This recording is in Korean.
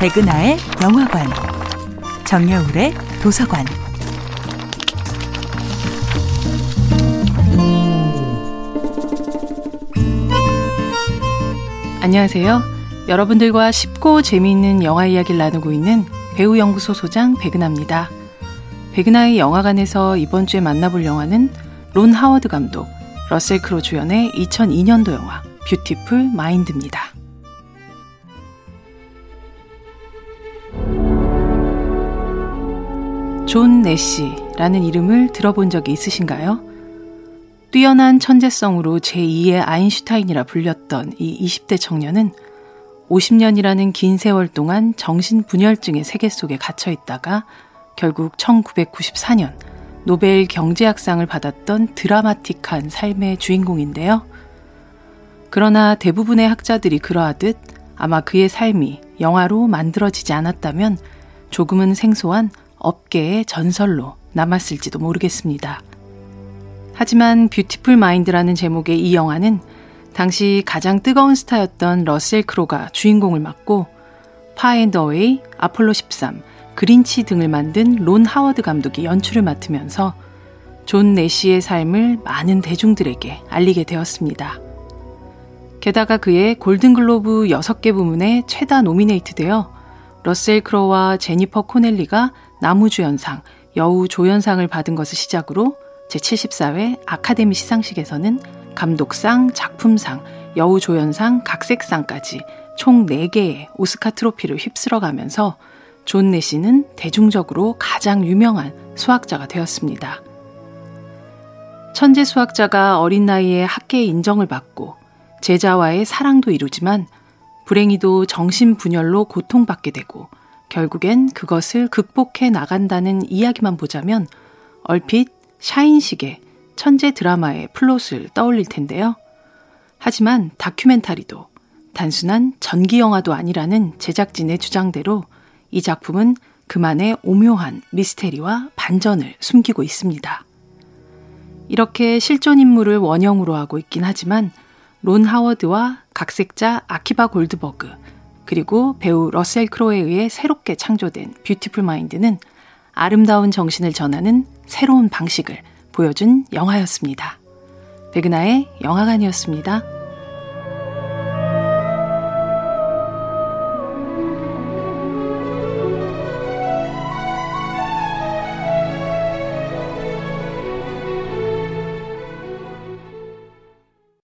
백은하의 영화관, 정여울의 도서관. 안녕하세요. 여러분들과 쉽고 재미있는 영화 이야기를 나누고 있는 배우연구소 소장 백은하입니다. 백은하의 영화관에서 이번 주에 만나볼 영화는 론 하워드 감독, 러셀 크로 주연의 2002년도 영화 뷰티풀 마인드입니다. 존 내시라는 이름을 들어본 적이 있으신가요? 뛰어난 천재성으로 제2의 아인슈타인이라 불렸던 이 20대 청년은 50년이라는 긴 세월 동안 정신분열증의 세계 속에 갇혀 있다가 결국 1994년 노벨 경제학상을 받았던 드라마틱한 삶의 주인공인데요. 그러나 대부분의 학자들이 그러하듯 아마 그의 삶이 영화로 만들어지지 않았다면 조금은 생소한 업계의 전설로 남았을지도 모르겠습니다. 하지만 뷰티풀 마인드라는 제목의 이 영화는 당시 가장 뜨거운 스타였던 러셀 크로가 주인공을 맡고 파 앤드 어웨이, 아폴로 13, 그린치 등을 만든 론 하워드 감독이 연출을 맡으면서 존 내시의 삶을 많은 대중들에게 알리게 되었습니다. 게다가 그해 골든글로브 6개 부문에 최다 노미네이트되어 러셀 크로와 제니퍼 코넬리가 남우주연상, 여우조연상을 받은 것을 시작으로 제74회 아카데미 시상식에서는 감독상, 작품상, 여우조연상, 각색상까지 총 4개의 오스카 트로피를 휩쓸어 가면서 존 내시는 대중적으로 가장 유명한 수학자가 되었습니다. 천재 수학자가 어린 나이에 학계의 인정을 받고 제자와의 사랑도 이루지만 불행히도 정신 분열로 고통받게 되고 결국엔 그것을 극복해 나간다는 이야기만 보자면 얼핏 샤인식의 천재 드라마의 플롯을 떠올릴 텐데요. 하지만 다큐멘터리도 단순한 전기 영화도 아니라는 제작진의 주장대로 이 작품은 그만의 오묘한 미스테리와 반전을 숨기고 있습니다. 이렇게 실존 인물을 원형으로 하고 있긴 하지만 론 하워드와 각색자 아키바 골드버그 그리고 배우 러셀 크로에 의해 새롭게 창조된 뷰티풀 마인드는 아름다운 정신을 전하는 새로운 방식을 보여준 영화였습니다. 백은하의 영화관이었습니다.